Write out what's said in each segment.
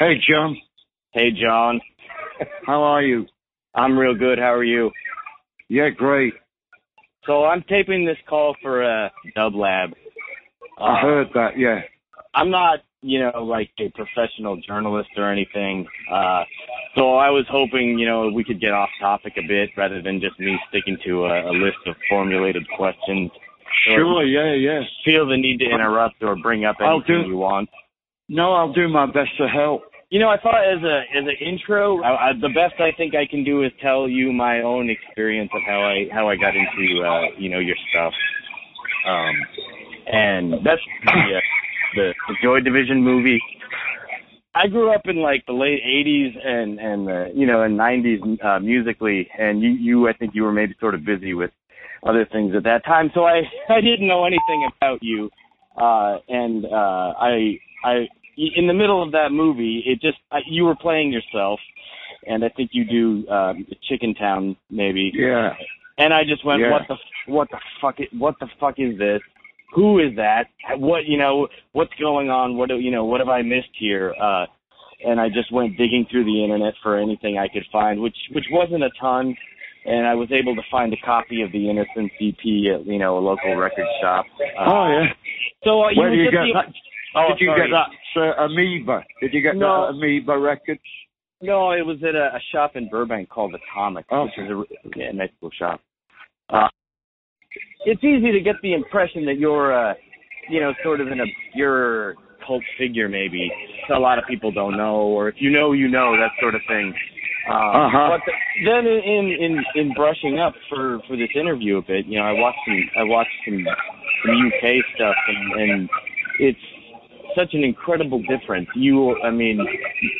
Hey, John. Hey, John. How are you? I'm real good. How are you? Yeah, great. So I'm taping this call for uh, dublab. Uh, I heard that, yeah. I'm not, you know, like a professional journalist or anything. Uh, so I was hoping, you know, we could get off topic a bit rather than just me sticking to a, a list of formulated questions. Sure, yeah, yeah. Feel the need to interrupt or bring up anything do- you want. No, I'll do my best to help. You know, I thought as a as an intro, I, I, the best I think I can do is tell you my own experience of how I how I got into uh, you know your stuff. Um, and that's the, uh, the the Joy Division movie. I grew up in like the late '80s and and uh, you know and '90s uh, musically, and you you I think you were maybe sort of busy with other things at that time, so I I didn't know anything about you, uh, and uh, I I in the middle of that movie, it just you were playing yourself, and I think you do um, Chicken Town maybe. Yeah. And I just went, Yeah. what the what the fuck? i- What the fuck is this? Who is that? What you know? What's going on? What do you know? What have I missed here? Uh, and I just went digging through the internet for anything I could find, which which wasn't a ton. And I was able to find a copy of the Innocent EP at you know a local record shop. Uh, Oh, yeah. So uh, you Where were do you get the-? Oh, Did you sorry. get that uh, Amoeba? Did you get No. that Amoeba record? No, it was at a, a shop in Burbank called Atomic, which Okay. is a yeah, nice little shop. Uh, it's easy to get the impression that you're, uh, you know, sort of an obscure cult figure, maybe. A lot of people don't know, or if you know, you know, that sort of thing. Um, Uh-huh. But th- then in in in brushing up for for this interview a bit, you know, I watched some I watched some some UK stuff, and and it's such an incredible difference. You, I mean,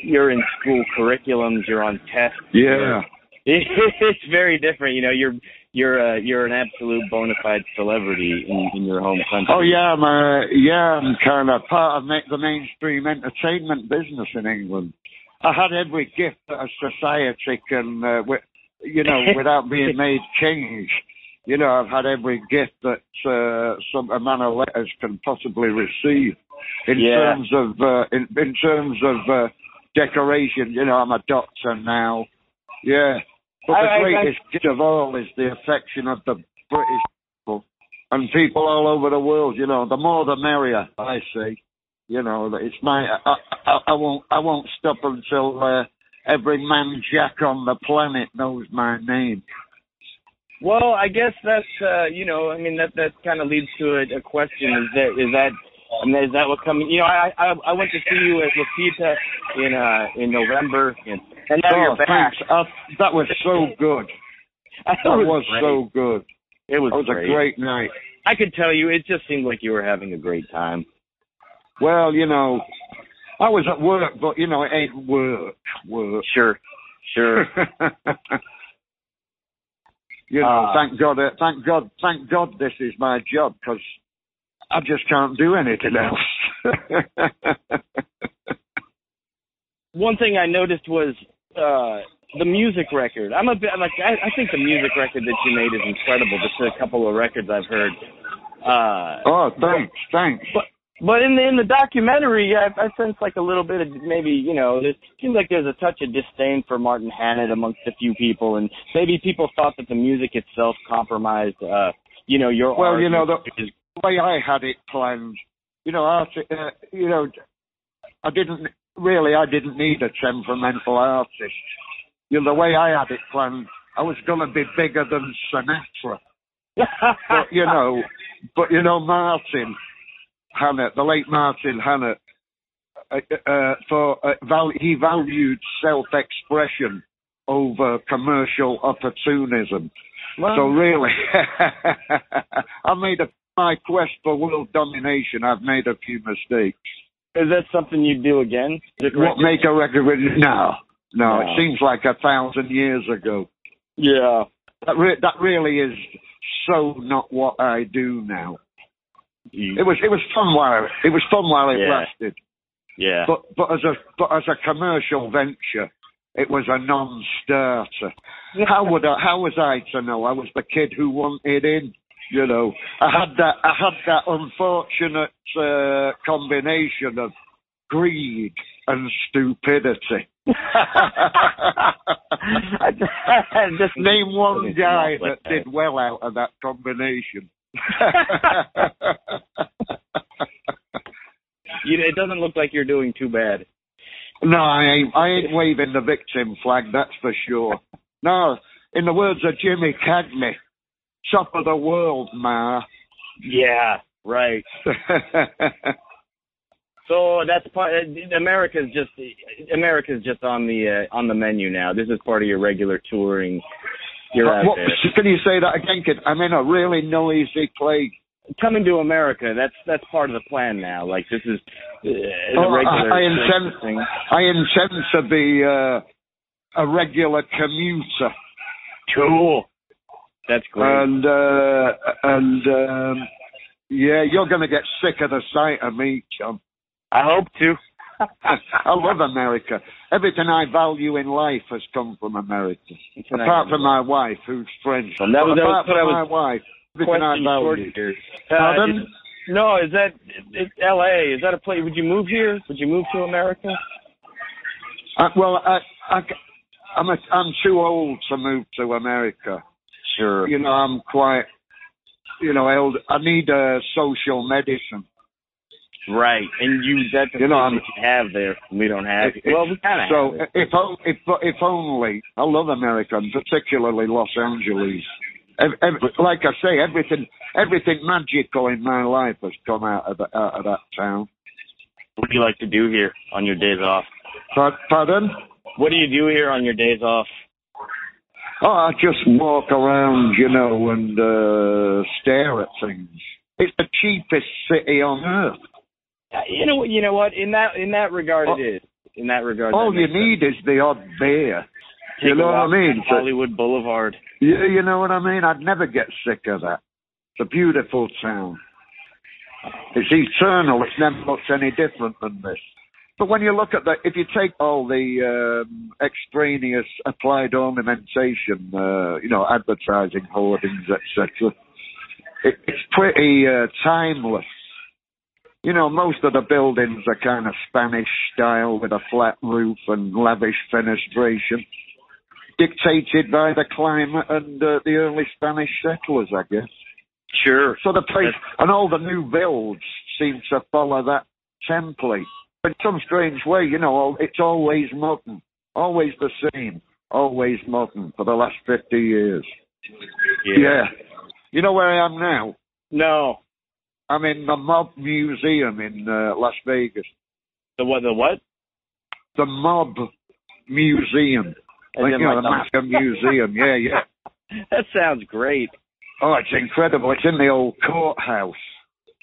you're in school curriculums, you're on tests. Yeah. it's very different. You know, you're you're uh, you're an absolute bona fide celebrity in, in your home country. Oh yeah, I'm uh, yeah, I'm kind of part of the mainstream entertainment business in England. I had every gift that a society can, uh, wi- you know, without being made kings. You know, I've had every gift that uh, some a man of letters can possibly receive. In Yeah. terms of uh, in, in terms of uh, decoration, you know, I'm a doctor now. Yeah, but the I- I- I- greatest gift of all is the affection of the British people and people all over the world. You know, the more the merrier. I say, you know, it's my. I, I, I won't. I won't stop until uh, every man jack on the planet knows my name. Well, I guess that's uh, you know, I mean that that kind of leads to a, a question: is that is that I mean, is that what coming? You know, I I I went to see you at Lapita in uh in November, and, and now oh, you're back. thanks. Uh, that was so good. That was, was so good. It was, That was great. a great night. I could tell you, it just seemed like you were having a great time. Well, you know, I was at work, but you know, it ain't work. Work. Sure, sure. you know, Uh, thank God, uh, thank God, thank God this is my job because I just can't do anything else. One thing I noticed was uh the music record. I'm a bit like I, I think the music record that you made is incredible. Just a couple of records I've heard. Uh, oh, thanks, thanks. But but in the in the documentary, I, I sense like a little bit of maybe you know it seems like there's a touch of disdain for Martin Hannett amongst a few people, and maybe people thought that the music itself compromised. uh You know your Well, art you know, the is- way I had it planned, you know, arti- uh, you know, I didn't really, I didn't need a temperamental artist. You know, the way I had it planned, I was going to be bigger than Sinatra. but you know, but you know, Martin Hannett, the late Martin Hannett, uh, uh, for uh, val- he valued self-expression over commercial opportunism. So really, I made a my quest for world domination. I've made a few mistakes. Is that something you'd do again? What make a record with? No, no. It seems like a thousand years ago. Yeah. That re- that really is so not what I do now. Mm. It was it was fun while it was fun while it Yeah. lasted. yeah. But but as a but as a commercial venture, it was a non-starter. How would I, how was I to know? I was the kid who wanted in. You know, I had that I had that unfortunate uh, combination of greed and stupidity. Just Name one guy that did well out of that combination. You it doesn't look like you're doing too bad. no, I ain't. I ain't waving the victim flag. That's for sure. No, in the words of Jimmy Cagney, top of the world, ma. Yeah. Right. So that's part. uh, America's just America's just on the uh, on the menu now. This is part of your regular touring. You're out What, there. can you say that again, kid? I'm in a really noisy place. Coming to America. That's that's part of the plan now. Like this is uh, Oh, regular I- I intend- thing. I intend to be uh, a regular commuter, Cool. That's great. and uh, and um, yeah, you're going to get sick of the sight of me, chum. I hope to. I love America. Everything I value in life has come from America. Apart from my wife, who's French. Well, that was- that was apart I from was- my wife, everything I value. Uh, Pardon? is- no, is that L.A. Is that a place? Would you move here? Would you move to America? Uh, well, I, I, I'm a, I'm too old to move to America. Sure. You know, I'm quite, you know. I need uh, social medicine. Right, and you that's You know, I'm- you have there. We don't have. It- well, we kind of So have it. if if if only I love America, and particularly Los Angeles. Like I say, everything everything magical in my life has come out of the, out of that town. What do you like to do here on your days off? Pardon? What do you do here on your days off? Oh, I just walk around, you know, and uh, stare at things. It's the cheapest city on earth. You know, what- you know what? In that in that regard, Oh. it is. In that regard, All that you need is the odd beer. sense. You know what I mean? Hollywood Boulevard. You, you know what I mean? I'd never get sick of that. It's a beautiful town. It's eternal. It's never looks any different than this. But when you look at that, if you take all the um, extraneous applied ornamentation, uh, you know, advertising hoardings, etc., it, it's pretty uh, timeless. You know, most of the buildings are kind of Spanish style with a flat roof and lavish fenestration dictated by the climate and uh, the early Spanish settlers, I guess. Sure. So the place and all the new builds seem to follow that template. In some strange way, you know, it's always modern, always the same, always modern for the last 50 years. Yeah. You know where I am now? No. I'm in the Mob Museum in uh, Las Vegas. The what? The what? The Mob Museum. Like, you know, the Mafia Museum. Yeah, yeah. That sounds great. Oh, it's incredible. It's in the old courthouse.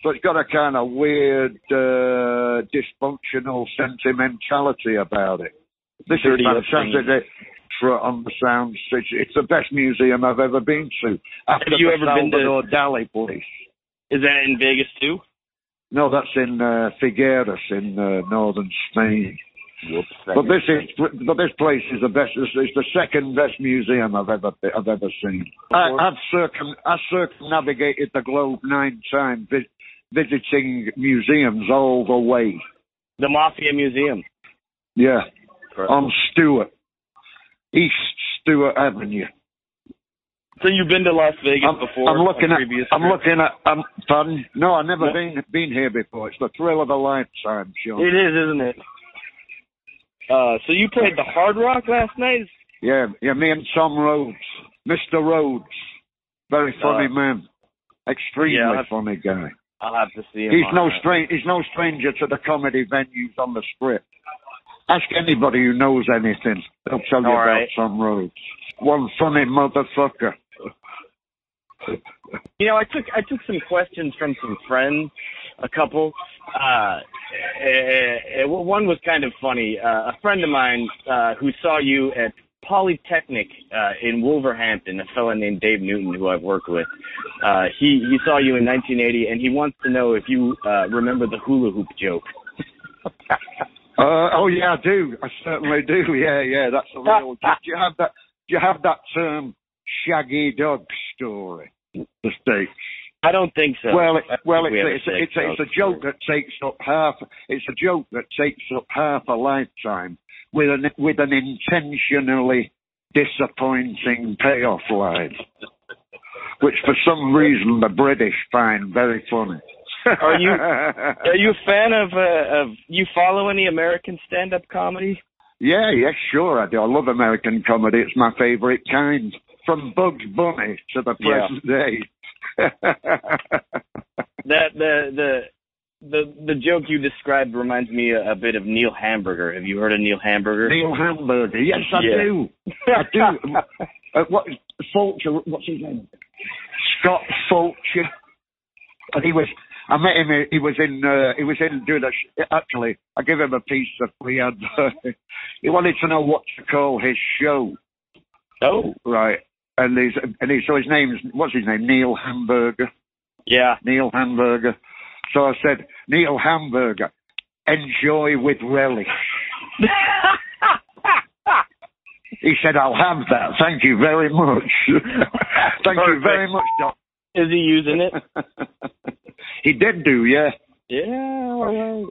So it's got a kind of weird, uh, dysfunctional sentimentality about it. This Dirty is fantastic. For on the sound, it's, it's the best museum I've ever been to. After Have you the ever been to- Salvador Dali place. Is that in Vegas too? No, that's in uh, Figueras in uh, northern Spain. Whoops. But this is, but this place is the best. It's, it's the second best museum I've ever I've ever seen. I, I've circum I circumnavigated the globe nine times, vi- visiting museums all the way. the Mafia Museum. Yeah, on Stewart, East Stewart Avenue. So you've been to Las Vegas I'm, before? I'm looking on at. previous I'm trips? looking at. I'm pardon? No, I've never No. been been here before. It's the thrill of a lifetime, Sean. It is, isn't it? Uh, so you played the Hard Rock last night? Yeah, yeah. Me and Tom Rhodes, Mr. Rhodes, very funny Uh, man, extremely yeah, funny guy. I'll have to see him. He's no that. strange. He's no stranger to the comedy venues on the strip. Ask anybody who knows anything; they'll tell you All about right. Tom Rhodes. One funny motherfucker. You know, I took I took some questions from some friends a couple. Uh, uh, uh, one was kind of funny. Uh, a friend of mine uh, who saw you at Polytechnic uh, in Wolverhampton, a fellow named Dave Newton, who I've worked with. Uh, he he saw you in 1980, and he wants to know if you uh, remember the hula hoop joke. Uh, oh yeah, I do. I certainly do. Yeah, yeah. That's a real. do you have that? Do you have that term Shaggy Dog story? The states. I don't think so. Well, it, well, it's, we it's, a, it's, a, it's a joke that takes up half. It's a joke that takes up half a lifetime with an with an intentionally disappointing payoff line, which for some reason the British find very funny. Are you- Are you a fan of uh, of you follow any American stand up comedy? Yeah, yeah, sure I do. I love American comedy. It's my favorite kind, from Bugs Bunny to the Yeah. present day. That the the the the joke you described reminds me a, a bit of Neil Hamburger. Have you heard of Neil Hamburger? Neil Hamburger. Yes, I Yeah. do. I do. Uh, what Fulcher? What's his name? Scott Fulcher. And he was. I met him. He was in. Uh, he was in doing a. Actually, I gave him a piece of free advert. he wanted to know what to call his show, Oh, right? And he's and he, so his name's what's his name? Neil Hamburger. yeah. Neil Hamburger. So I said, Neil Hamburger, enjoy with relish. He said, I'll have that. Thank you very much. Thank you very much, Doc. Is he using it? he did do, yeah. Yeah. right.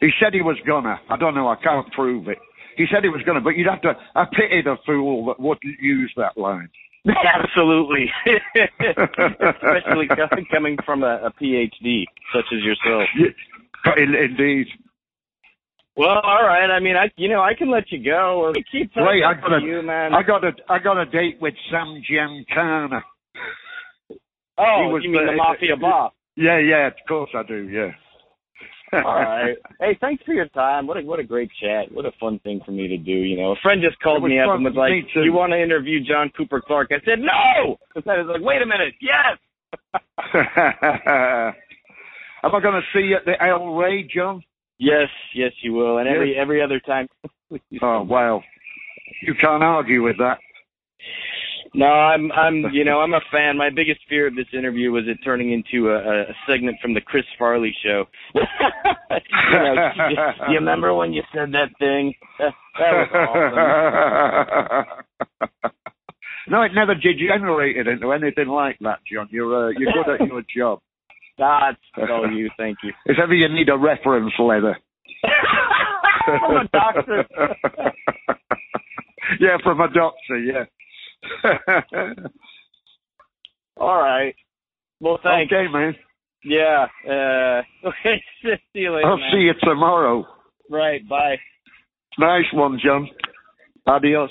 He said he was gonna. I don't know. I can't prove it. He said he was gonna, but you'd have to. I pity the fool that wouldn't use that line. Absolutely. Especially coming from a, a PhD such as yourself. In- Indeed. Well, all right. I mean, I you know I can let you go or keep talking Wait, I got to a, you, man. I got a, I got a date with Sam Giancana. oh, he was you mean the the- mafia boss? Yeah, yeah, of course I do. Yeah. All right. Hey, thanks for your time. What a what a great chat. What a fun thing for me to do. You know, a friend just called me up and was like. "You want to interview John Cooper Clarke?" I said, "No." And I was like, "Wait a minute, yes." Am I going to see you at the El Rey, John? Yes, yes, you will. And every every other time. Oh, wow. You can't argue with that. No, I'm I'm you know I'm a fan. My biggest fear of this interview was it turning into a, a segment from the Chris Farley show. you, know, you, you remember when you said that thing? that was awesome. no, it never degenerated into anything like that, John. You're uh, you're good at your job. God, oh you, thank you. If ever you need a reference letter. I'm a doctor. yeah, from a doctor, yeah. All right. Well, thanks. okay, man. Yeah. Uh, okay. See you later. I'll man. see you tomorrow. Right. Bye. Nice one, John. Adios.